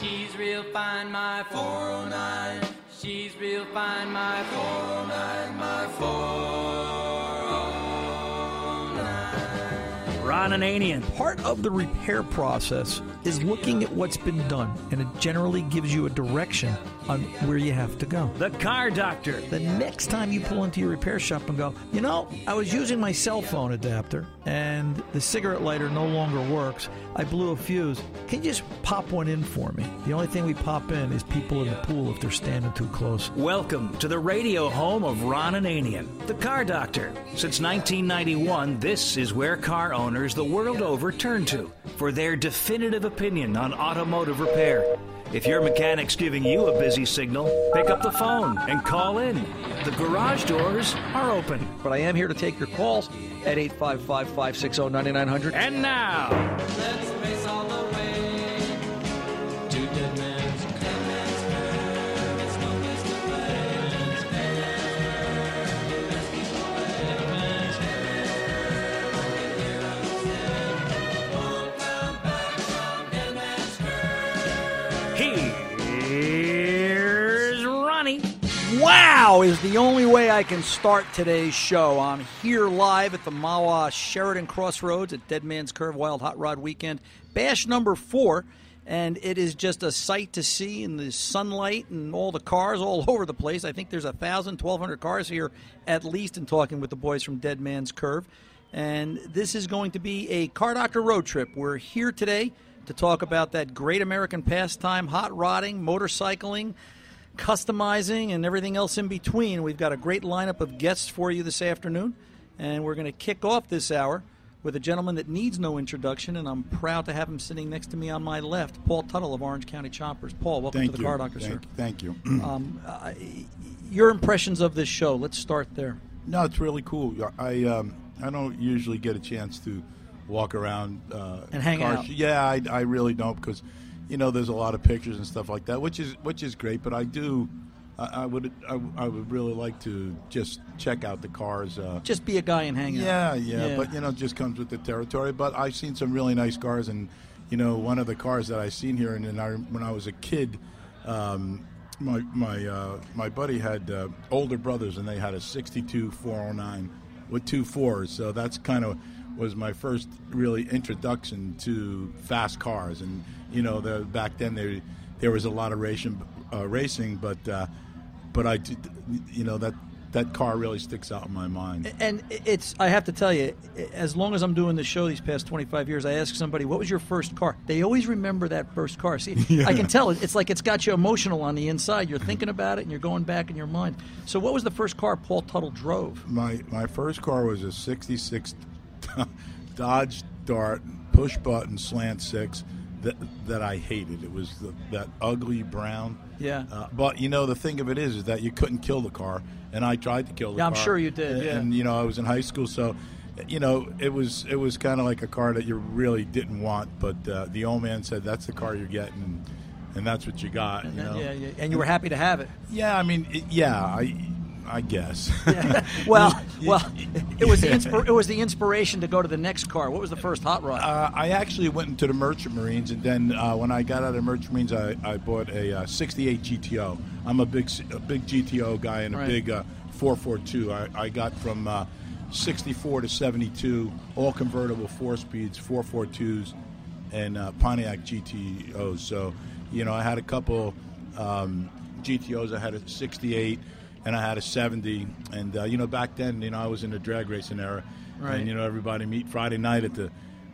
She's real fine, my 409. She's real fine, my 409, my 409. Ron Ananian. Part of the repair process is looking at what's been done, and it generally gives you a direction on where you have to go. The Car Doctor. The next time you pull into your repair shop and go, you know, I was using my cell phone adapter and the cigarette lighter no longer works. I blew a fuse. Can you just pop one in for me? The only thing we pop in is people in the pool if they're standing too close. Welcome to the radio home of Ron Ananian, the Car Doctor. Since 1991, this is where car owners the world over turn to for their definitive opinion on automotive repair. If your mechanic's giving you a busy signal, pick up the phone and call in. The garage doors are open. But I am here to take your calls at 855 560 9900. And now, Is the only way I can start today's show. I'm here live at the Mahwah Sheraton Crossroads at Dead Man's Curve Wild Hot Rod Weekend, bash number four. And it is just a sight to see in the sunlight and all the cars all over the place. I think there's a thousand, twelve hundred cars here at least in talking with the boys from Dead Man's Curve. And this is going to be a car doctor road trip. We're here today to talk about that great American pastime, hot rodding, motorcycling, customizing, and everything else in between. We've got a great lineup of guests for you this afternoon, and we're going to kick off this hour with a gentleman that needs no introduction, and I'm proud to have him sitting next to me on my left, Paul Teutul of Orange County Choppers. Paul, welcome Thank to the. Car Doctor, thank, sir. Thank you. Um, uh, your impressions of this show. Let's start there. no, it's really cool. I um, I don't usually get a chance to walk around uh, And hang car out. Yeah, I, I really don't because you know there's a lot of pictures and stuff like that, which is which is great. But I do. I, I would I, I would really like to just check out the cars. Uh, Just be a guy and hang yeah, out. yeah, Yeah. but you know, just comes with the territory. But I've seen some really nice cars, and you know, one of the cars that I seen here, and, and I, when I was a kid, um, my my uh, my buddy had uh, older brothers, and they had a '62 409 with two fours. So that's kind of was my first really introduction to fast cars, and you know, the, back then there there was a lot of racing, uh, racing, but uh, but I, did- you know, that that car really sticks out in my mind. And it's, I have to tell you, as long as I'm doing the show these past 25 years, I ask somebody, what was your first car? They always remember that first car. See, I can tell it. It's like it's got you emotional on the inside. You're thinking about it and you're going back in your mind. So, what was the first car Paul Teutul drove? My my first car was a '66 Dodge Dart push button slant six that that I hated. It was the, that ugly brown. Yeah. Uh, but you know the thing of it is, is that you couldn't kill the car, and I tried to kill the Yeah, car. I'm sure you did, And, yeah. and, you know I was in high school, so you know it was it was kind of like a car that you really didn't want, but uh, the old man said that's the car you're getting. And, and that's what you got. you know? yeah, yeah, and you were happy to have it. Yeah, I mean, it, yeah, I, I guess. Well, well, it was the inspir- it was the inspiration to go to the next car. What was the first hot rod? Uh, I actually went into the Merchant Marines, and then uh, when I got out of the Merchant Marines, I, I bought a uh, '68 GTO. I'm a big a big GTO guy and a Right. big uh, 442. I, I got from uh, 64 to 72, all convertible four speeds, 442s, and uh, Pontiac GTOs. So, you know, I had a couple um, GTOs. I had a 68 and I had a 70. And, uh, you know, back then, you know, I was in the drag racing era. Right. And, you know, everybody meet Friday night at the,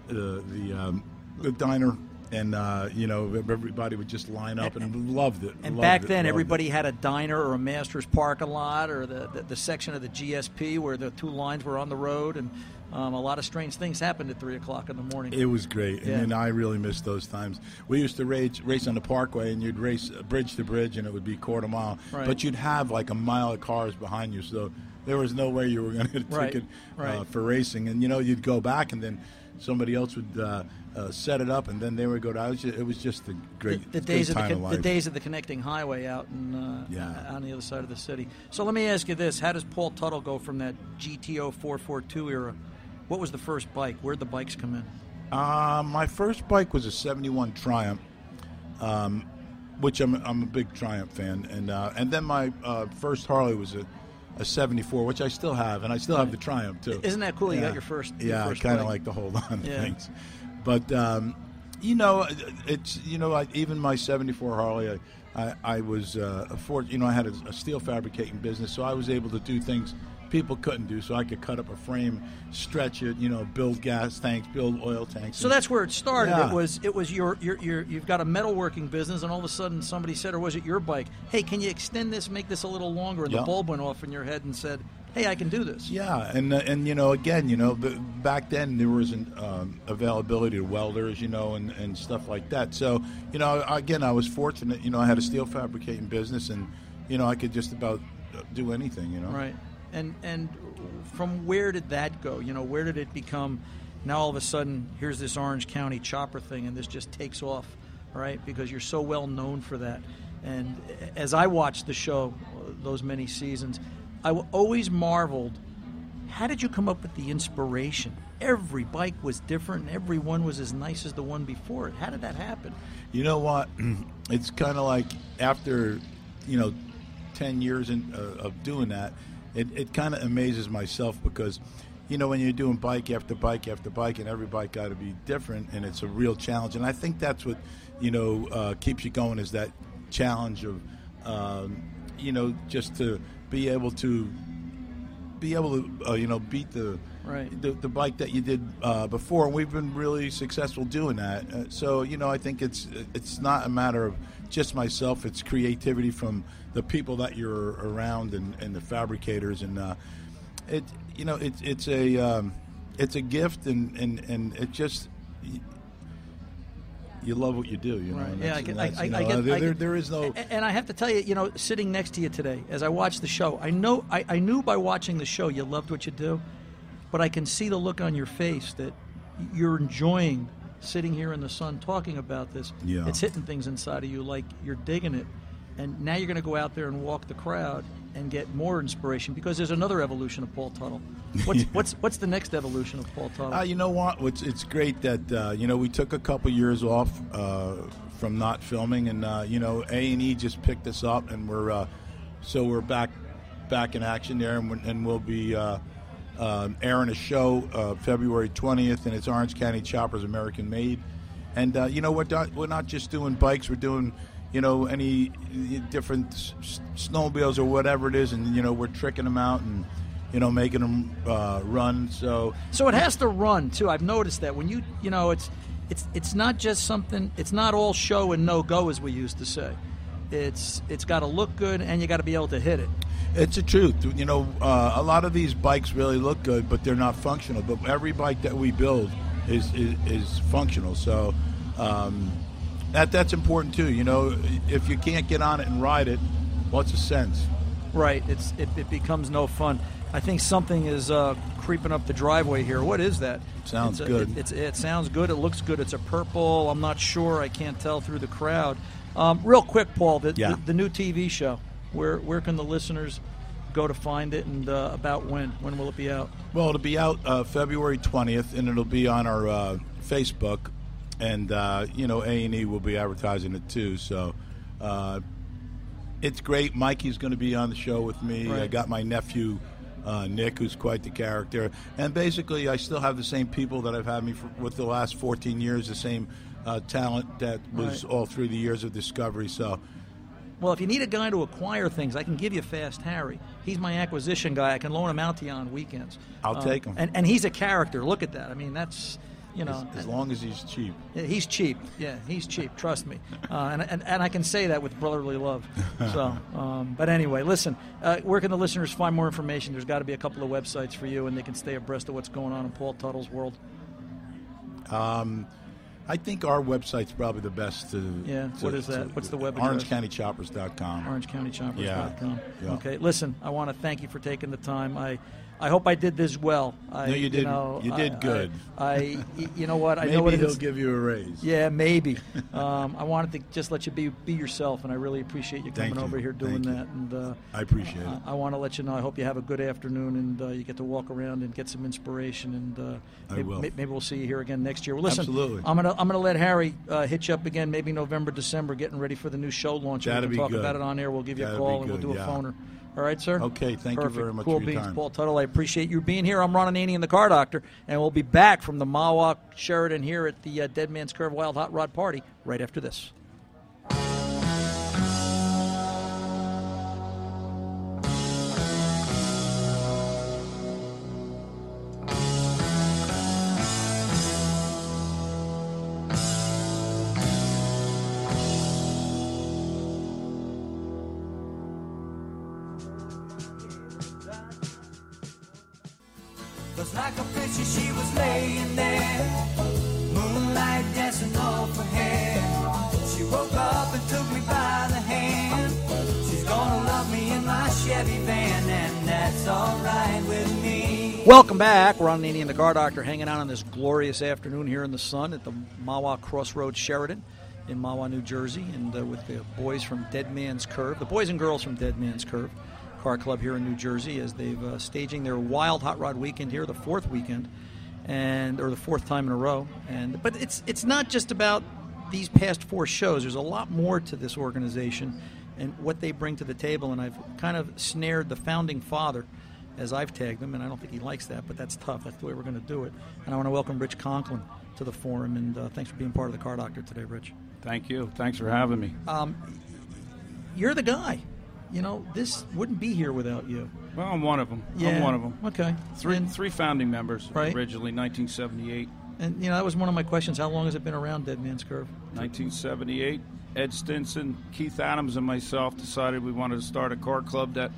the, the, um, the diner. And, uh, you know, everybody would just line up and, loved it. And loved back it, then, loved it. everybody had a diner or a master's parking lot or the, the, the section of the GSP where the two lines were on the road, and um, a lot of strange things happened at 3 o'clock in the morning. It was great, Yeah. and, and I really miss those times. We used to race race on the Parkway, and you'd race uh, bridge to bridge, and it would be quarter mile. Right. But you'd have like a mile of cars behind you, so there was no way you were going to get a Right, ticket right. For racing. And you know, you'd go back, and then somebody else would uh, uh, set it up, and then they would go down. It was just, it was just a great, the, the days great of the, con- the days of the connecting highway out in, uh, Yeah. on the other side of the city. So let me ask you this: How does Paul Teutul go from that GTO 442 era? What was the first bike? Where'd the bikes come in? Uh, my first bike was a '71 Triumph, um, which I'm I'm a big Triumph fan, and uh, and then my uh, first Harley was a. A '74, which I still have, and I still have the Triumph too. Isn't that cool? You Yeah. got your first- your Yeah, first I kind of like to hold on to Yeah. things, but um, you know, it's you know, I, even my '74 Harley, I, I, I was uh, afford, you know, I had a, a steel fabricating business, so I was able to do things people couldn't do. So I could cut up a frame, stretch it, you know, build gas tanks, build oil tanks. So that's where it started. Yeah. It was it was your, your your you've got a metalworking business, and all of a sudden somebody said, or was it your bike? Hey, can you extend this, make this a little longer? And Yeah. the bulb went off in your head and said, Hey, I can do this. Yeah, and uh, and you know, again, you know, back then there wasn't um, availability to welders, you know, and, and stuff like that. So, you know, again, I was fortunate. You know, I had a steel fabricating business, and you know, I could just about uh, do anything. You know, Right. And and from where did that go? You know, where did it become? Now all of a sudden, here's this Orange County chopper thing, and this just takes off, right? Because you're so well known for that. And as I watched the show, those many seasons, I always marveled. How did you come up with the inspiration? Every bike was different, every one was as nice as the one before it. How did that happen? You know what? It's kind of like after, you know, 10 years in, uh, of doing that, it, it kind of amazes myself because, you know, when you're doing bike after bike after bike and every bike got to be different and it's a real challenge. And I think that's what, you know, uh, keeps you going is that challenge of, um, you know, just to be able to be able to, uh, you know, beat the, Right. the, the bike that you did uh, before, and we've been really successful doing that. Uh, so you know, I think it's it's not a matter of just myself; it's creativity from the people that you're around and, and the fabricators, and uh, it you know it's it's a um, it's a gift, and and and it just. You love what you do, you know. Right. Yeah, I get. I, I, you I get. uh, there, I get- there is no. And I have to tell you, you know, sitting next to you today, as I watched the show, I know, I, I knew by watching the show you loved what you do, but I can see the look on your face that you're enjoying sitting here in the sun talking about this. Yeah. It's hitting things inside of you like you're digging it, and now you're going to go out there and walk the crowd and get more inspiration because there's another evolution of Paul Teutul. What's Yeah. what's what's the next evolution of Paul Teutul? Uh, you know what? It's, it's great that uh, you know we took a couple years off uh, from not filming, and uh, you know A and E just picked us up, and we're uh, so we're back back in action there, and, and we'll be uh, um airing a show uh, February twentieth, and it's Orange County Choppers American Made, and uh, you know we're not, we're not just doing bikes, we're doing you know any different s- snowmobiles or whatever it is, and you know we're tricking them out and you know making them uh, run. So So it has to run too. I've noticed that when you you know it's it's it's not just something. It's not all show and no go as we used to say. It's it's got to look good and you got to be able to hit it. It's the truth. You know, uh, a lot of these bikes really look good, but they're not functional. But every bike that we build is is, is functional. So um, that that's important too. You know, if you can't get on it and ride it, what's the sense? Right. It's it, it becomes no fun. I think something is uh, creeping up the driveway here. What is that? Sounds It's a- good. It, it's, it sounds good. It looks good. It's a purple. I'm not sure. I can't tell through the crowd. Um, real quick, Paul. The, Yeah. the, the new TV show. Where where can the listeners go to find it and uh, about when? When will it be out? Well, it'll be out uh, February twentieth, and it'll be on our uh, Facebook, and uh, you know A and E will be advertising it too. So. Uh, it's great. Mikey's going to be on the show with me. I got my nephew uh, Nick, who's quite the character, and basically, I still have the same people that I've had me for, with the last 14 years. The same uh, talent that was Right. all through the years of Discovery. So, Well, if you need a guy to acquire things, I can give you Fast Harry. He's my acquisition guy. I can loan him out to you on weekends. I'll Um, take him. And, and he's a character. Look at that. I mean, that's, you know. as, as long as he's cheap. Yeah, He's cheap. Yeah, he's cheap. Trust me. Uh, and, and, and I can say that with brotherly love. So, um, but anyway, listen. Uh, where can the listeners find more information? There's got to be a couple of websites for you, and they can stay abreast of what's going on in Paul Teutul's world. I think our website's probably the best to. Yeah, to- what is that? to- What's the web address? OrangeCountyChoppers.com. OrangeCountyChoppers.com. Yeah, yeah. Okay, listen, I want to thank you for taking the time. I, I hope I did this well. I, No, you did- know, you did I- good. I, I- you know what? I Maybe know what it he'll is. give you a raise. Yeah, maybe. um, I wanted to just let you be be yourself, and I really appreciate you coming you. over here doing Thank you. that. And uh, I appreciate it. I, want to let you know. I hope you have a good afternoon, and uh, you get to walk around and get some inspiration. And uh, I maybe, will. maybe we'll see you here again next year. Well, listen, Absolutely. I'm gonna I'm gonna let Harry uh, hit you up again, maybe November, December, getting ready for the new show launch. and That'd we be can talk good. about it on air. We'll give you That'd a call and we'll do a yeah. phoner. All right, sir. Okay, thank you very much Cool for your beans, time. Paul Teutul. I appreciate you being here. I'm Ron Ananian, the Car Doctor, and we'll be back from the Mahwah Sheraton here at the uh, Dead Man's Curve Wild Hot Rod Party right after this. Welcome back. Ron and the Car Doctor, hanging out on this glorious afternoon here in the sun at the Mahwah Crossroads Sheraton in Mahwah, New Jersey, and uh, with the boys from Dead Man's Curve, the boys and girls from Dead Man's Curve Car Club here in New Jersey, as they've uh, staging their Wild Hot Rod Weekend here, the fourth weekend, and or the fourth time in a row. And but it's it's not just about these past four shows. There's a lot more to this organization and what they bring to the table. And I've kind of snared the founding father as I've tagged him, and I don't think he likes that, but that's tough. That's the way we're going to do it. And I want to welcome Rich Conklin to the forum, and uh, thanks for being part of the Car Doctor today, Rich. Thank you. Thanks for having me. You're the guy. You know, this wouldn't be here without you. Well, I'm one of them. Yeah. I'm one of them. Okay. Three And, three founding members Right. originally, 1978. and, you know, that was one of my questions. How long has it been around Dead Man's Curve? 1978, Ed Stinson, Keith Adams, and myself decided we wanted to start a car club that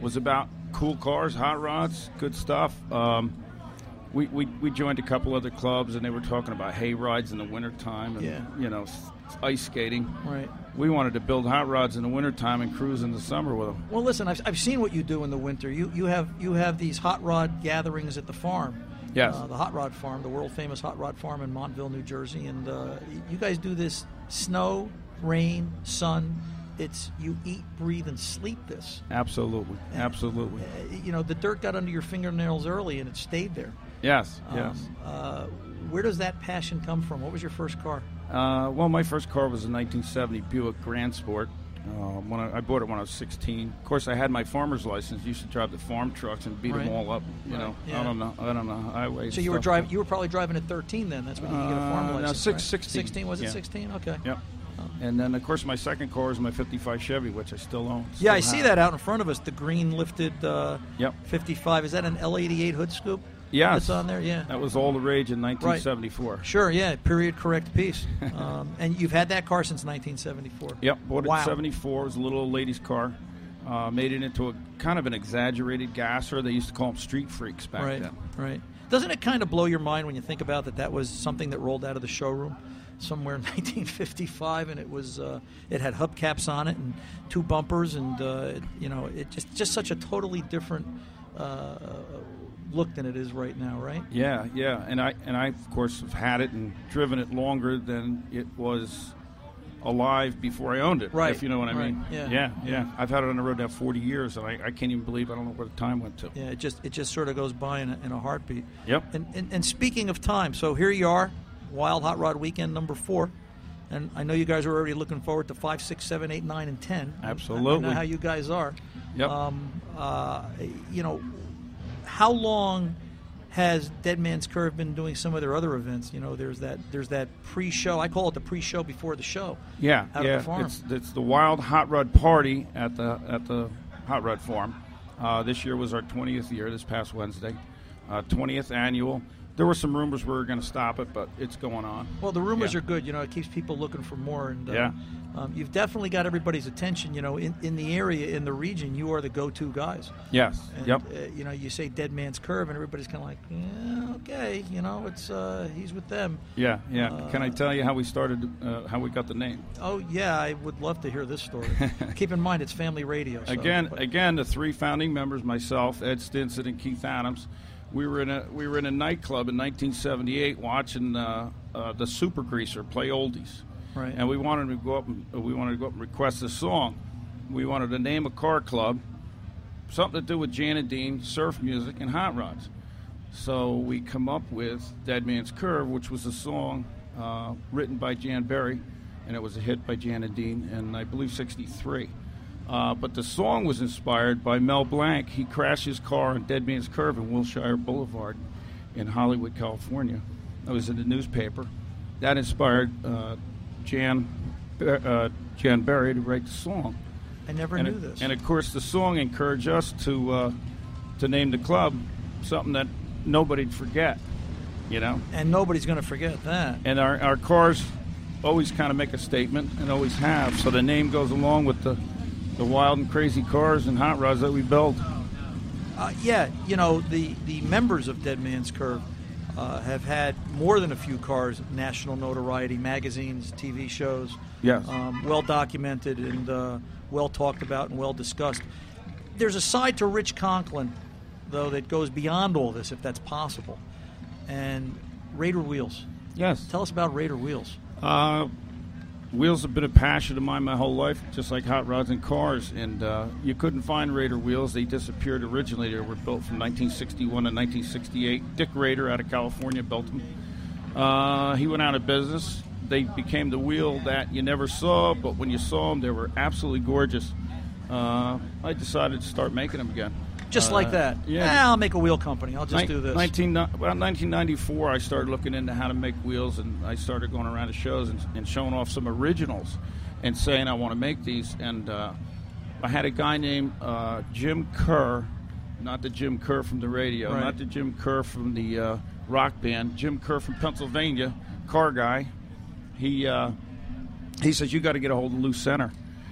was about cool cars, hot rods, good stuff. Um, we, we, we joined a couple other clubs, and they were talking about hay rides in the wintertime and, Yeah. you know, ice skating. Right. We wanted to build hot rods in the wintertime and cruise in the summer with them. Well, listen, I've, I've seen what you do in the winter. You you have you have these hot rod gatherings at the farm. Yes. Uh, the Hot Rod Farm, the world famous Hot Rod Farm in Montville, New Jersey, and uh, you guys do this snow, rain, sun. It's you eat, breathe, and sleep this. Absolutely. Absolutely. Uh, you know, the dirt got under your fingernails early, and it stayed there. Yes, Um, yes. Uh, where does that passion come from? What was your first car? Uh, well, my first car was a 1970 Buick Grand Sport. Uh, when I, I bought it when I was 16. Of course, I had my farmer's license. Used to drive the farm trucks and beat Right. them all up. You Right, know, yeah. I don't know. I don't know highways. So you were driving. You were probably driving at 13 then. That's when you get a farm Uh, no, license. six- right? 16. 16 was it Yeah. 16? Okay. Yep. And then, of course, my second car is my '55 Chevy, which I still own. Yeah, I Still see that out in front of us. The green lifted uh, Yep. 55. Is that an L88 hood scoop? Yeah, That's on there. Yeah. That was all the rage in 1974. Right. Sure. Yeah. Period. Correct piece. um, and you've had that car since 1974. Yep, bought it in '74. It was a little old lady's car. Uh, made it into a kind of an exaggerated gasser. They used to call them street freaks back Right. then. Right. Doesn't it kind of blow your mind when you think about that? That was something that rolled out of the showroom somewhere in 1955, and it was uh, it had hubcaps on it and two bumpers, and uh, it, you know, it just just such a totally different uh, look than it is right now, right? Yeah, yeah, and I and I of course have had it and driven it longer than it was alive before I owned it. Right, If you know what I right, mean. yeah. yeah, yeah. I've had it on the road now 40 years, and I, I can't even believe I don't know where the time went to. Yeah, it just it just sort of goes by in a, in a heartbeat. Yep. And, and and speaking of time, so here you are, Wild Hot Rod Weekend number four, and I know you guys are already looking forward to five, six, seven, eight, nine, and ten. I- I Absolutely. know how you guys are. Yep. Um, uh, you know, how long has Dead Man's Curve been doing some of their other events? You know, there's that there's that pre-show. I call it the pre-show before the show. Yeah, yeah. the. It's it's the Wild Hot Rod Party at the at the Hot Rod Farm. Uh, this year was our 20th year. This past Wednesday, uh, 20th annual. There were some rumors we were going to stop it, but it's going on. Well, the rumors Yeah. are good. You know, it keeps people looking for more. And uh, Yeah. um, you've definitely got everybody's attention. You know, in, in the area, in the region, you are the go-to guys. Yes. And, yep. Uh, you know, you say Dead Man's Curve, and everybody's kind of like, yeah, okay. You know, it's uh, he's with them. Yeah. Yeah. uh, Can I tell you how we started? Uh, how we got the name? Oh yeah, I would love to hear this story. Keep in mind, it's family radio. So, again, but- again, the three founding members, myself, Ed Stinson, and Keith Adams, we were in a we were in a nightclub in 1978 watching uh, uh, the Super Greaser play oldies, Right. and we wanted to go up and we wanted to go up and request a song. We wanted to name a car club, something to do with Jan and Dean, surf music, and hot rods. So we come up with Dead Man's Curve, which was a song uh, written by Jan Berry, and it was a hit by Jan and Dean and I believe, 63. Uh, but the song was inspired by Mel Blanc. He crashed his car on Dead Man's Curve in Wilshire Boulevard in Hollywood, California. That was in the newspaper. That inspired uh, Jan, uh, Jan Berry to write the song. I never And, knew it- this. and of course, the song encouraged us to uh, to name the club something that nobody'd forget, you know. and nobody's going to forget that. And our, our cars always kind of make a statement and always have. So the name goes along with the the wild and crazy cars and hot rods that we build. Uh, yeah, you know the the members of Dead Man's Curve uh, have had more than a few cars, national notoriety, magazines, TV shows. Yes. um, well documented and uh, well talked about and well discussed. There's a side to Rich Conklin, though, that goes beyond all this, if that's possible. And Raider Wheels. Yes. Tell us about Raider Wheels. Wheels have been a passion of mine my whole life, just like hot rods and cars. And uh, you couldn't find Raider wheels; they disappeared originally. They were built from 1961 to 1968. Dick Raider out of California built them. Uh, he went out of business. They became the wheel that you never saw, but when you saw them, they were absolutely gorgeous. Uh, I decided to start making them again. Just Uh, like that. Yeah. I'll make a wheel company. I'll just Nin- do this. 19, about 1994, I started looking into how to make wheels, and I started going around to shows and, and showing off some originals, and saying I want to make these. And uh, I had a guy named uh, Jim Kerr, not the Jim Kerr from the radio, Right. not the Jim Kerr from the uh, rock band, Jim Kerr from Pennsylvania, car guy. He uh, he says you got to get a hold of Lou Senter.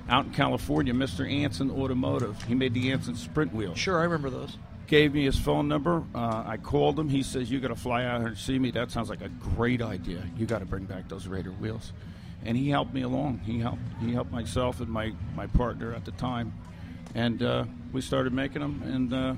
Out in California, Mr. Ansen Automotive. He made the Ansen Sprint wheel Sure, I remember those. gave me his phone number. Uh, I called him. He says, "You got to fly out here and see me." That sounds like a great idea. You got to bring back those Raider wheels, and he helped me along. He helped. He helped myself and my my partner at the time, and uh, we started making them. And uh,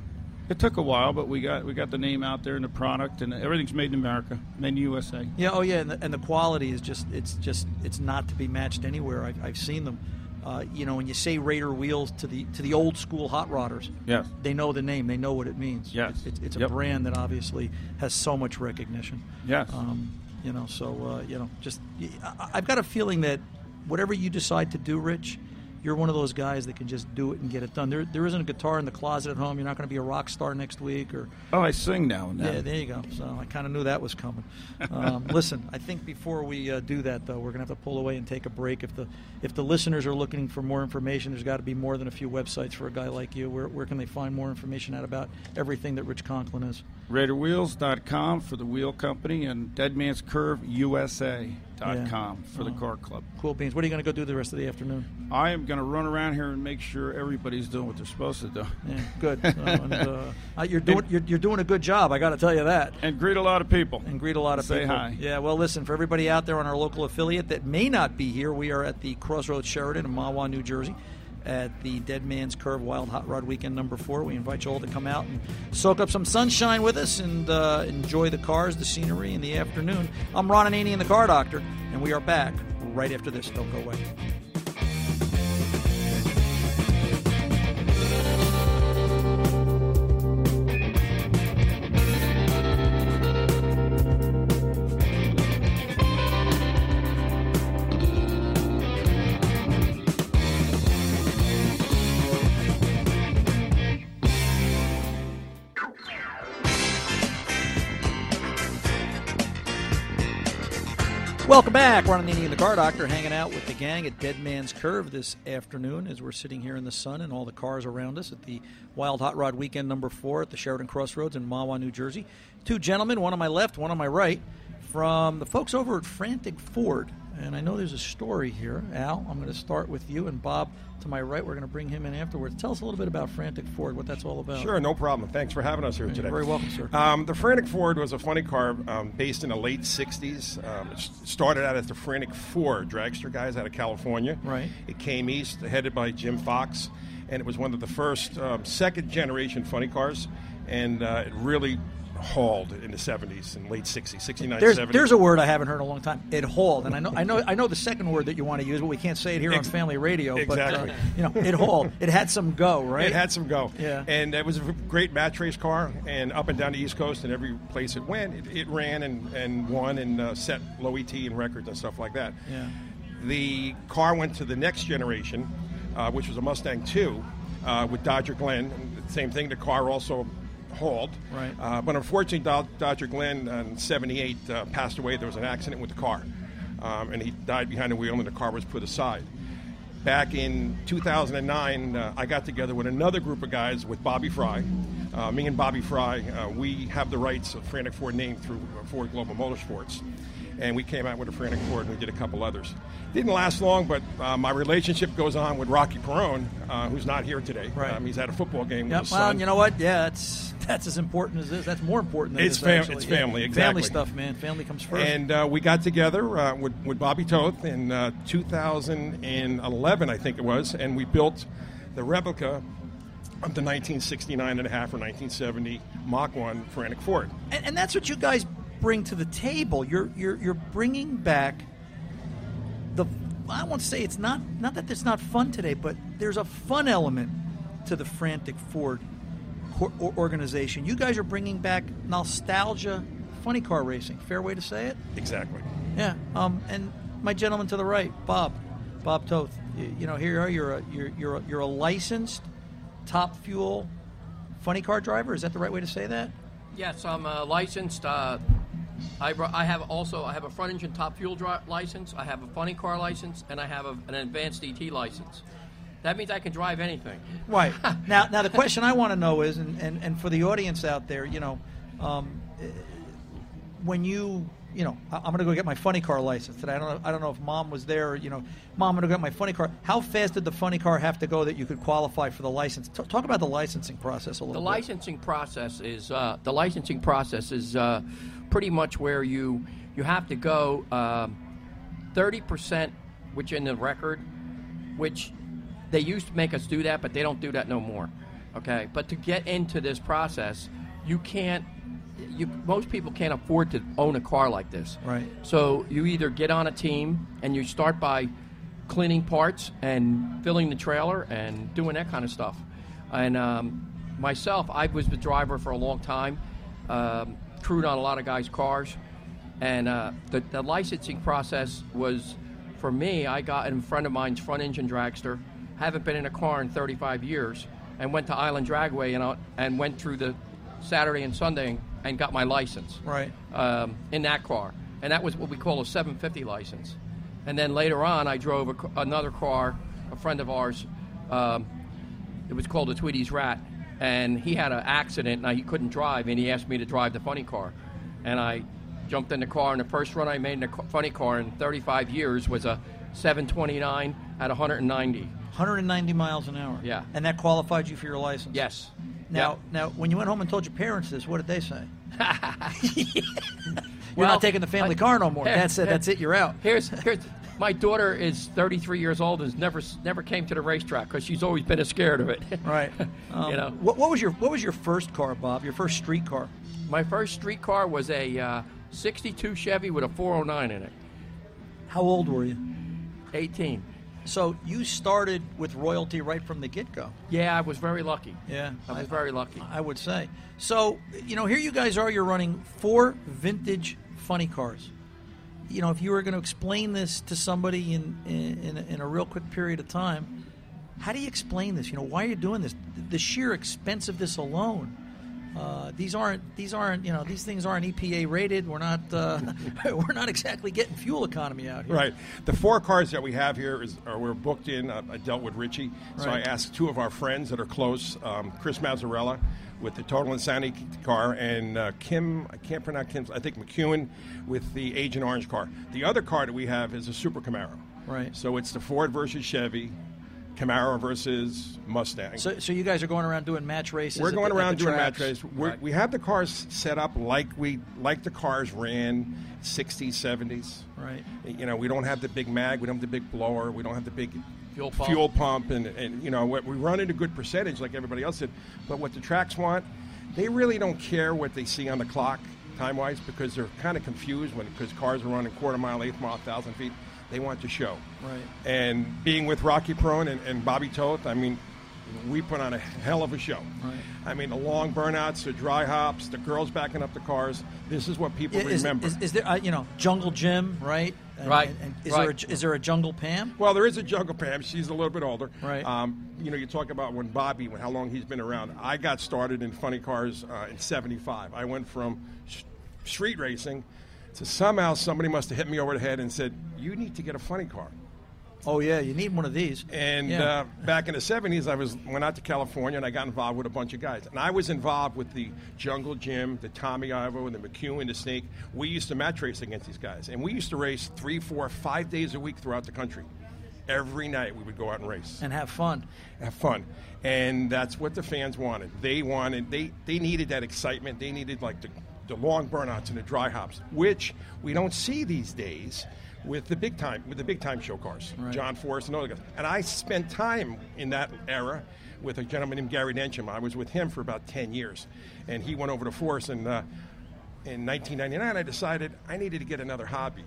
it took a while, but we got we got the name out there and the product, and everything's made in America, made in USA. Yeah, oh yeah, and the, and the quality is just it's just it's not to be matched anywhere. I've, I've seen them. Uh, you know, when you say Raider wheels to the to the old school hot rodders, Yes. they know the name, they know what it means. Yes. it's, it's, a Yep. brand that obviously has so much recognition. Yes. Um, you know, so uh, you know, just I, I've got a feeling that whatever you decide to do, Rich, you're one of those guys that can just do it and get it done. There, there isn't a guitar in the closet at home. You're not going to be a rock star next week, or Oh, I sing now and then. yeah, there you go. So I kind of knew that was coming. Um, listen, I think before we uh, do that, though, we're going to have to pull away and take a break. If the if the listeners are looking for more information, there's got to be more than a few websites for a guy like you. Where, where can they find more information out about everything that Rich Conklin is? RaiderWheels.com for the wheel company and Deadman'sCurveUSA.com for the Oh. car club. Cool beans. What are you going to go do the rest of the afternoon? I am going to run around here and make sure everybody's doing what they're supposed to do. Yeah, good. And, uh, uh, you're doing you're, you're doing a good job. I got to tell you that. And greet a lot of people. and greet a lot of Say people. hi. Yeah, well, listen, for everybody out there on our local affiliate that may not be here, we are at the Crossroads Sheraton in Mahwah, New Jersey, at the Dead Man's Curve Wild Hot Rod Weekend number four. We invite you all to come out and soak up some sunshine with us and uh, enjoy the cars, the scenery in the afternoon. I'm Ron Ananian, the Car Doctor, and we are back right after this. Don't go away. Welcome back. Ron and the Car Doctor hanging out with the gang at Dead Man's Curve this afternoon as we're sitting here in the sun and all the cars around us at the Wild Hot Rod Weekend number four at the Sheraton Crossroads in Mahwah, New Jersey. Two gentlemen, one on my left, one on my right, from the folks over at Frantic Ford. And I know there's a story here. Al, I'm going to start with you, and Bob to my right. We're going to bring him in afterwards. Tell us a little bit about Frantic Ford, what that's all about. Sure, no problem. Thanks for having us here You're today. very welcome, sir. Um, the Frantic Ford was a funny car um, based in the late 60s. Um, it started out as the Frantic Ford, dragster guys out of California. Right. It came east, headed by Jim Fox, and it was one of the first um, second generation funny cars, and uh, it really hauled in the 70s and late 60s, 69, There's, 70s. there's a word I haven't heard in a long time. It hauled, and I know I know I know the second word that you want to use, but we can't say it here Ex- on Family Radio. exactly. But uh, you know, it hauled. It had some go, right? It had some go. Yeah. And it was a great match race car, and up and down the East Coast, and every place it went, it, it ran and, and won and uh, set low ET and records and stuff like that. Yeah. The car went to the next generation, uh, which was a Mustang 2 uh, with Dodger Glen. And the same thing, the car also hauled. Right. Uh, but unfortunately, Do- Dodger Glen in 78 uh, passed away. There was an accident with the car, um, and he died behind the wheel, and the car was put aside. Back in 2009, uh, I got together with another group of guys with Bobby Fry. Uh, me and Bobby Fry, uh, we have the rights of Frantic Ford name through Ford Global Motorsports. And we came out with a Frantic Ford and we did a couple others. Didn't last long, but uh, my relationship goes on with Rocky Perone, uh, who's not here today. Right. Um, he's at a football game with Yep. his Well, son. you know what? Yeah, that's that's as important as this. That's more important than It's this, fam- actually. it's Yeah. family, Family stuff, man. Family comes first. And uh, we got together uh, with, with Bobby Toth in uh, 2011, I think it was, and we built the replica of the 1969 and a half or 1970 Mach 1 Frantic Ford. and, and that's what you guys bring to the table. You're you're you're bringing back the. I won't say it's not not that it's not fun today, but there's a fun element to the Frantic Ford organization. You guys are bringing back nostalgia, funny car racing. Fair way to say it. Exactly. Yeah. Um, and my gentleman to the right, Bob, Bob Toth. You, you know, here you are. You're a you're you're a, you're a licensed top fuel funny car driver. Is that the right way to say that? Yes, I'm uh, licensed. Uh, I, I have also I have a front engine top fuel dri- license. I have a funny car license, and I have a, an advanced ET license. That means I can drive anything. Right. now, now the question I want to know is, and, and, and for the audience out there, you know, um, eh, when you, you know, I- I'm going to go get my funny car license today. I don't know, I don't know if mom was there. You know, mom, I'm going to get my funny car. How fast did the funny car have to go that you could qualify for the license? T- talk about the licensing process a little The bit. licensing process is uh, the licensing process is uh, pretty much where you you have to go um, thirty percent, which in the record, which they used to make us do that, but they don't do that no more. Okay, but to get into this process, you can't. You, most people can't afford to own a car like this. Right. So you either get on a team and you start by cleaning parts and filling the trailer and doing that kind of stuff. And um, myself, I was the driver for a long time, um, crewed on a lot of guys' cars, and uh, the, the licensing process was for me. I got in a friend of mine's front engine dragster. Haven't been in a car in 35 years, and went to Island Dragway and, uh, and went through the Saturday and Sunday and got my license Right. um, in that car, and that was what we call a 750 license. And then later on, I drove a, another car, a friend of ours. Um, it was called a Tweedy's Rat, and he had an accident. Now he couldn't drive, and he asked me to drive the funny car, and I jumped in the car. And the first run I made in the ca- funny car in 35 years was a 729 at 190. 190 miles an hour. Yeah. And that qualified you for your license. Yes. Now, Yep. now, when you went home and told your parents this, what did they say? You're Well, not taking the family I- car no more. Here- That's it. here- That's it. You're out. Here's here's my daughter is 33 years old and has never never came to the racetrack because she's always been scared of it. Right. Um, you know, What, what was your What was your first car, Bob? Your first street car? my first street car was a uh, 62 Chevy with a 409 in it. How old were you? 18. So you started with royalty right from the get go. Yeah, I was very lucky. Yeah, I was very lucky. I would say. So you know, here you guys are. You're running four vintage funny cars. You know, if you were going to explain this to somebody in in, in, a, in a real quick period of time, how do you explain this? You know, why are you doing this? The sheer expense of this alone. Uh, these aren't these aren't you know these things aren't EPA rated. We're not uh, we're not exactly getting fuel economy out here. Right. The four cars that we have here is are, we're booked in. Uh, I dealt with Richie, so Right. I asked two of our friends that are close, um, Chris Mazzarella with the Total Insanity car, and uh, Kim. I can't pronounce Kim's. I think McEwen with the Agent Orange car. The other car that we have is a Super Camaro. Right. So it's the Ford versus Chevy, Camaro versus Mustang. So, so you guys are going around doing match races. We're going the- around doing match races. We're, We have the cars set up like we like the cars ran 60s, 70s. Right. You know, we don't have the big mag, we don't have the big blower, we don't have the big Fuel pump. fuel pump, and, and you know, what- we run at a good percentage like everybody else did. But what the tracks want, they really don't care what they see on the clock time wise because they're kind of confused when because cars are running quarter mile, eighth mile, thousand feet. They want to show. Right. And being with Rocky Prone and, and Bobby Toth, I mean, we put on a hell of a show. Right. I mean, the long burnouts, the dry hops, the girls backing up the cars. This is what people Is, remember. is, is there uh, you know Jungle Jim right? And- Right, And, and is right. there a, is there a Jungle Pam? well, there is a Jungle Pam. She's a little bit older. Right. Um, you know, you talk about when Bobby, when, how long he's been around. I got started in funny cars uh, in '75. I went from sh- street racing to somehow somebody must have hit me over the head and said, "You need to get a funny car." Oh yeah, you need one of these. And Yeah. uh, back in the '70s, I was went out to California and I got involved with a bunch of guys. And I was involved with the Jungle Jim, the Tommy Ivo, and the McEwen, the Snake. We used to match race against these guys, and we used to race three, four, five days a week throughout the country. Every night we would go out and race and have fun. have fun. And that's what the fans wanted. They wanted they they needed that excitement. They needed like the, the long burnouts and the dry hops, which we don't see these days with the big time with the big time show cars. John Force and other guys. And I spent time in that era with a gentleman named Gary Densham. I was with him for about ten years, and he went over to Force. And uh, in 1999, I decided I needed to get another hobby.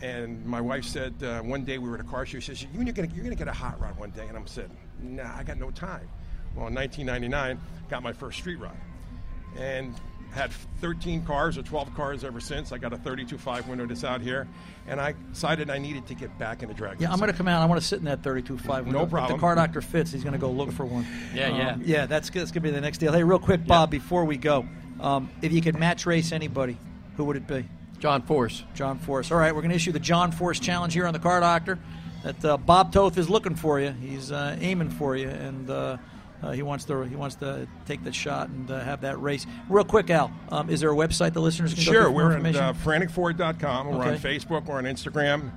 And my wife said uh, one day we were at a car show. She said, "You're gonna you're gonna get a hot rod one day." And I'm said, "Nah, I got no time." Well, in 1999, got my first street rod, and had 13 cars or 12 cars ever since. I got a 32.5 window that's out here, and I decided I needed to get back into drag. Yeah, I'm going to come out. I want to sit in that 32.5 window. If problem. the car doctor fits, he's going to go look for one. Yeah, yeah. Um, yeah, that's, that's going to be the next deal. Hey, real quick, Bob, before we go, um, if you could match race anybody, who would it be? John Force. John Force. All right, we're going to issue the John Force Challenge here on the Car Doctor. That uh, Bob Toth is looking for you. He's uh, aiming for you, and uh, uh, he wants to he wants to take the shot and uh, have that race. Real quick, Al, um, is there a website the listeners can go to Sure, we're at uh, franticford.com. We're on Facebook. We're on Instagram.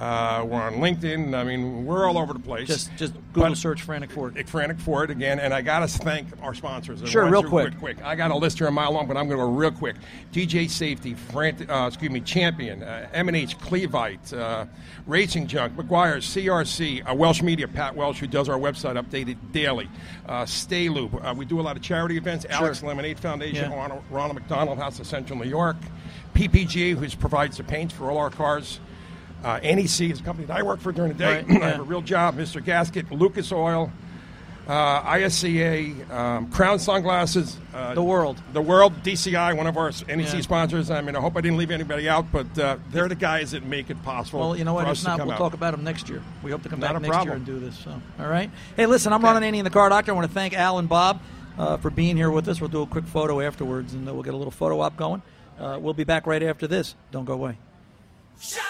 Uh, we're on LinkedIn. I mean, we're all over the place. just just Google But- search Frantic Ford. Frantic Ford again, and I got to thank our sponsors. Sure, real through quick. quick. I got a list here a mile long, but I'm going to go real quick. DJ Safety, Frantic, uh, excuse me, Champion, uh, M&H Clevite, uh, Racing Junk, Meguiar's, CRC, uh, Welsh Media, Pat Welsh, who does our website updated daily. Uh, Stay Loop. Uh, we do a lot of charity events. Alex Lemonade Foundation, Yeah. Ronald, Ronald McDonald House of Central New York, PPG, who provides the paints for all our cars. Uh, NEC is a company that I work for during the day. Right, I have a real job. Mr. Gasket, Lucas Oil, uh, ISCA, um, Crown Sunglasses. Uh, The World. The World, DCI, one of our NEC Yeah. sponsors. I mean, I hope I didn't leave anybody out, but uh, they're the guys that make it possible Well, you know what? us If not, we'll out. talk about them next year. We hope to come Not back a next year and do this. So, all right. Hey, listen, I'm Ron Ananian the Car Doctor. I want to thank Al and Bob uh, for being here with us. We'll do a quick photo afterwards, and uh, we'll get a little photo op going. Uh, we'll be back right after this. Don't go away. Shot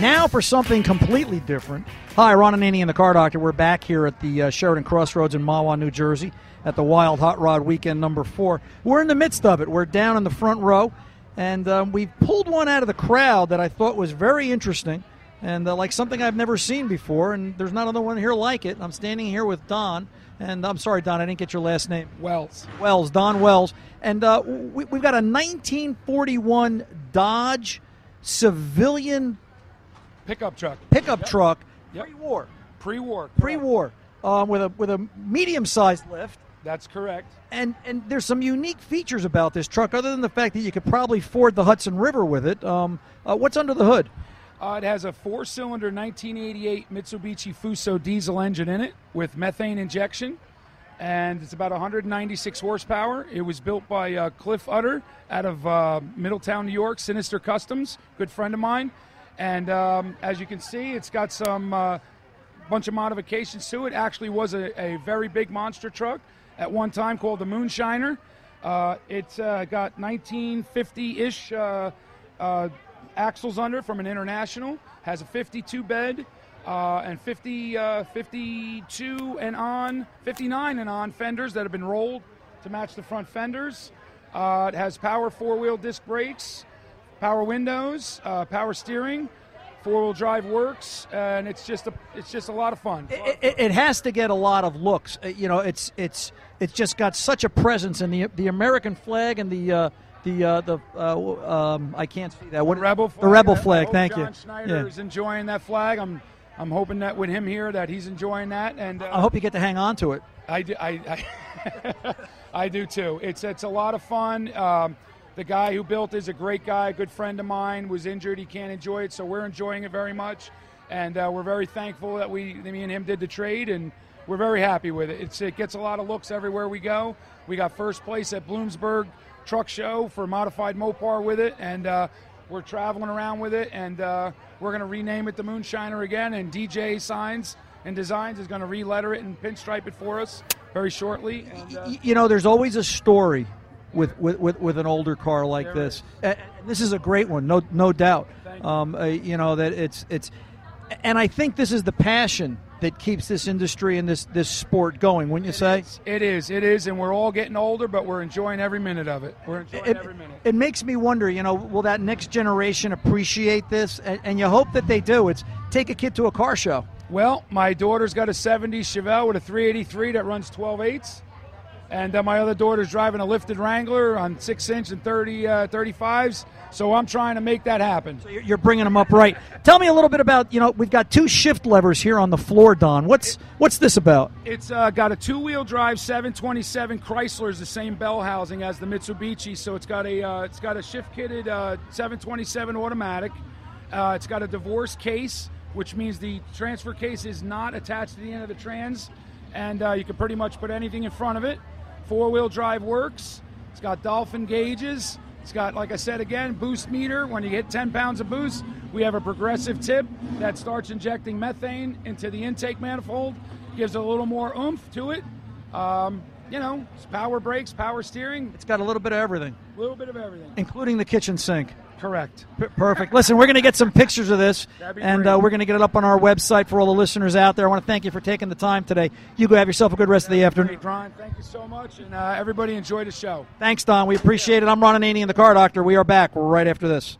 Now for something completely different. Hi, Ron and Annie and the Car Doctor. We're back here at the uh, Sheraton Crossroads in Mahwah, New Jersey, at the Wild Hot Rod Weekend number four. We're in the midst of it. We're down in the front row, and um, we pulled one out of the crowd that I thought was very interesting and uh, like something I've never seen before. And there's not another one here like it. I'm standing here with Don, and I'm sorry, Don, I didn't get your last name. Wells. Wells, Don Wells, and uh, we, we've got a 1941 Dodge civilian Pickup truck. pickup truck, Yep. pre-war, Pre-war. pre-war, um, with a with a medium-sized lift, That's correct. And and there's some unique features about this truck, other than the fact that you could probably ford the Hudson River with it. Um, uh, what's under the hood? Uh, it has a four-cylinder 1988 Mitsubishi Fuso diesel engine in it with methane injection, and it's about 196 horsepower. It was built by uh, Cliff Utter out of uh, Middletown, New York, Sinister Customs, good friend of mine. And um, as you can see, it's got some uh, bunch of modifications to it. Actually, was a, a very big monster truck at one time called the Moonshiner. Uh, it's uh, got 1950-ish uh, uh, axles under from an international. Has a 52 bed uh, and 50, uh, 52 and on, 59 and on fenders that have been rolled to match the front fenders. Uh, it has power four-wheel disc brakes, power windows, uh, power steering, four-wheel drive works, and it's just a it's just a lot of fun. It, it, it has to get a lot of looks. Uh, you know, it's it's it's just got such a presence in the the American flag and the uh, the uh, the uh, um, I can't see that. What rebel flag. The rebel flag. hope Thank John you. Schneider Yeah. is enjoying that flag. I'm I'm hoping that with him here that he's enjoying that, and uh, I hope you get to hang on to it. I do, I, I, I do too. It's it's a lot of fun. Um, the guy who built is a great guy, a good friend of mine. Was injured, he can't enjoy it, so we're enjoying it very much, and uh, we're very thankful that we, that me and him, did the trade, and we're very happy with it. It's, it gets a lot of looks everywhere we go. We got first place at Bloomsburg Truck Show for modified Mopar with it, and uh, we're traveling around with it, and uh, we're going to rename it the Moonshiner again. And DJ Signs and Designs is going to re-letter it and pinstripe it for us very shortly. And, uh, you know, there's always a story with with, with, with an older car like There this. is. This is a great one, no no doubt. You. Um, uh, you know that it's it's, and I think this is the passion that keeps this industry and this this sport going. Wouldn't you say? It is, it is, and we're all getting older, but we're enjoying every minute of it. We're enjoying It, every minute. it makes me wonder, you know, will that next generation appreciate this? And, and you hope that they do. It's take a kid to a car show. Well, my daughter's got a 70 Chevelle with a 383 that runs 12 eighths. And uh, my other daughter's driving a lifted Wrangler on 6 inch and 30, uh, 35s. So I'm trying to make that happen. You're you're bringing them up right. Tell me a little bit about, you know, we've got two shift levers here on the floor, Don. What's what's this about? It's uh, got a two-wheel drive 727 Chrysler is the same bell housing as the Mitsubishi, so it's got a uh, it's got a shift-kitted uh, 727 automatic. Uh, it's got a divorce case, which means the transfer case is not attached to the end of the trans, and uh, you can pretty much put anything in front of it. Four-wheel drive works. It's got dolphin gauges. It's got, like I said again, boost meter. When you hit 10 pounds of boost, we have a progressive tip that starts injecting methane into the intake manifold. Gives a little more oomph to it. Um, you know, it's power brakes, power steering, It's got a little bit of everything, a little bit of everything. including the kitchen sink. Correct. P- Perfect. Listen, we're going to get some pictures of this, and uh, we're going to get it up on our website for all the listeners out there. I want to thank you for taking the time today. You go have yourself a good rest of the afternoon. Great, Ron. Thank you so much, and uh, everybody enjoy the show. Thanks, Don. We appreciate it. I'm Ron Ananian, the Car Doctor. We are back right after this.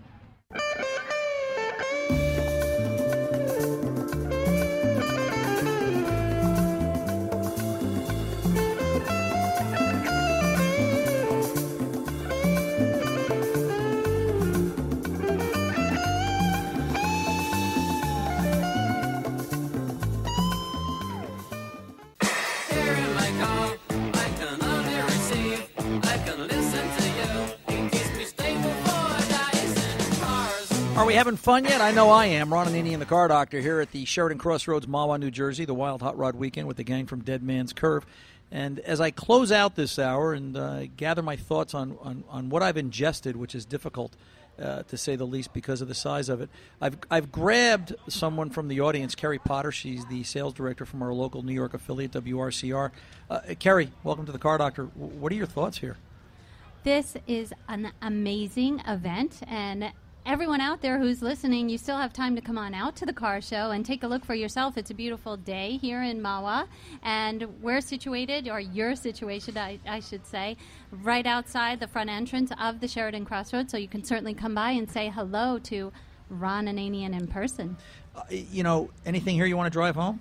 Having fun yet? I know I am. Ron Ananian, the Car Doctor, here at the Sheraton Crossroads, Mahwah, New Jersey, the Wild Hot Rod Weekend with the gang from Dead Man's Curve. And as I close out this hour and uh, gather my thoughts on, on, on what I've ingested, which is difficult uh, to say the least because of the size of it, I've, I've grabbed someone from the audience, Kerry Potter. She's the sales director from our local New York affiliate, WRCR. Uh, Kerry, welcome to the Car Doctor. W- What are your thoughts here? This is an amazing event, and everyone out there who's listening, you still have time to come on out to the car show and take a look for yourself. It's a beautiful day here in Mahwah, and we're situated, or your situation, I, I should say, right outside the front entrance of the Sheraton Crossroads. So you can certainly come by and say hello to Ron Ananian in person. Uh, you know, anything here you want to drive home?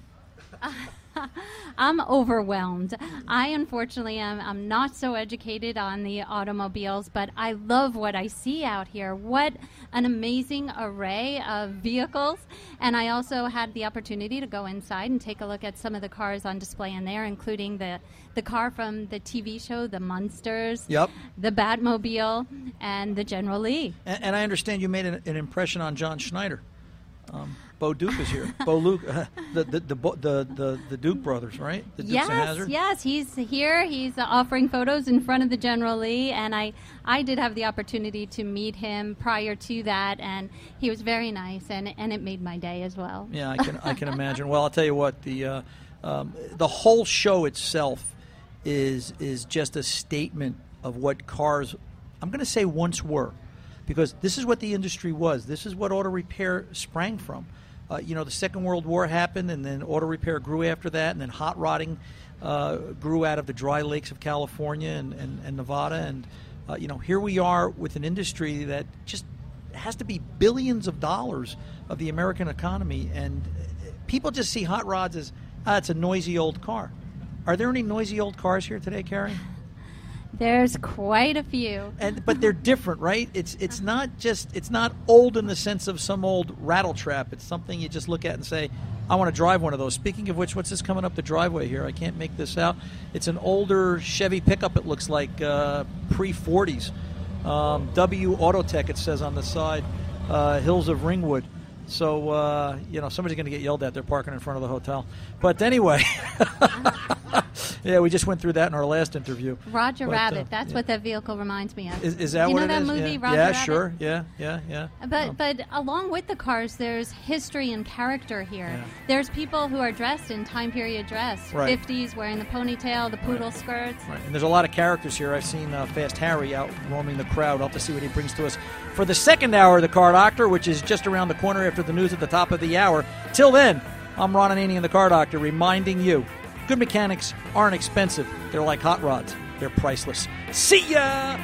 I'm overwhelmed. I unfortunately am I'm not so educated on the automobiles, but I love what I see out here. What an amazing array of vehicles. And I also had the opportunity to go inside and take a look at some of the cars on display in there, including the, the car from the TV show, The Munsters, Yep. the Batmobile, and the General Lee. And, and I understand you made an, an impression on John Schneider. Um, Bo Duke is here. Bo Luke, the, the, the, the, the, the Duke brothers, right? The Dukes Yes, yes, he's here. He's uh, offering photos in front of the General Lee, and I, I did have the opportunity to meet him prior to that, and he was very nice, and, and it made my day as well. Yeah, I can I can imagine. Well, I'll tell you what the uh, um, the whole show itself is is just a statement of what cars. I'm going to say once were, because this is what the industry was. This is what auto repair sprang from. Uh, you know, the Second World War happened, and then auto repair grew after that, and then hot rodding uh, grew out of the dry lakes of California and, and, and Nevada, and uh, you know, here we are with an industry that just has to be billions of dollars of the American economy, and uh, people just see hot rods as ah, it's a noisy old car. Are there any noisy old cars here today, Carrie? There's quite a few. And but they're different, right? It's it's not just it's not old in the sense of some old rattle trap. It's something you just look at and say, I want to drive one of those. Speaking of which, what's this coming up the driveway here? I can't make this out. It's an older Chevy pickup. It looks like uh, pre 40s. Um, w Autotech. It says on the side, uh, Hills of Ringwood. So uh, you know somebody's going to get yelled at. They're parking in front of the hotel. But anyway, yeah, we just went through that in our last interview. Roger But, uh, Rabbit. That's yeah. what that vehicle reminds me of. Is, is that you what know it that is? movie, yeah, Roger yeah Rabbit? sure. Yeah, yeah, yeah. But but along with the cars, there's history and character here. Yeah. There's people who are dressed in time period dress, Right. 50s, wearing the ponytail, the poodle skirts. Right. And there's a lot of characters here. I've seen uh, Fast Harry out roaming the crowd. I'll have to see what he brings to us for the second hour of the Car Doctor, which is just around the corner after the news at the top of the hour. Till then, I'm Ron Ananian, the Car Doctor, reminding you good mechanics aren't expensive. They're like hot rods, they're priceless. See ya!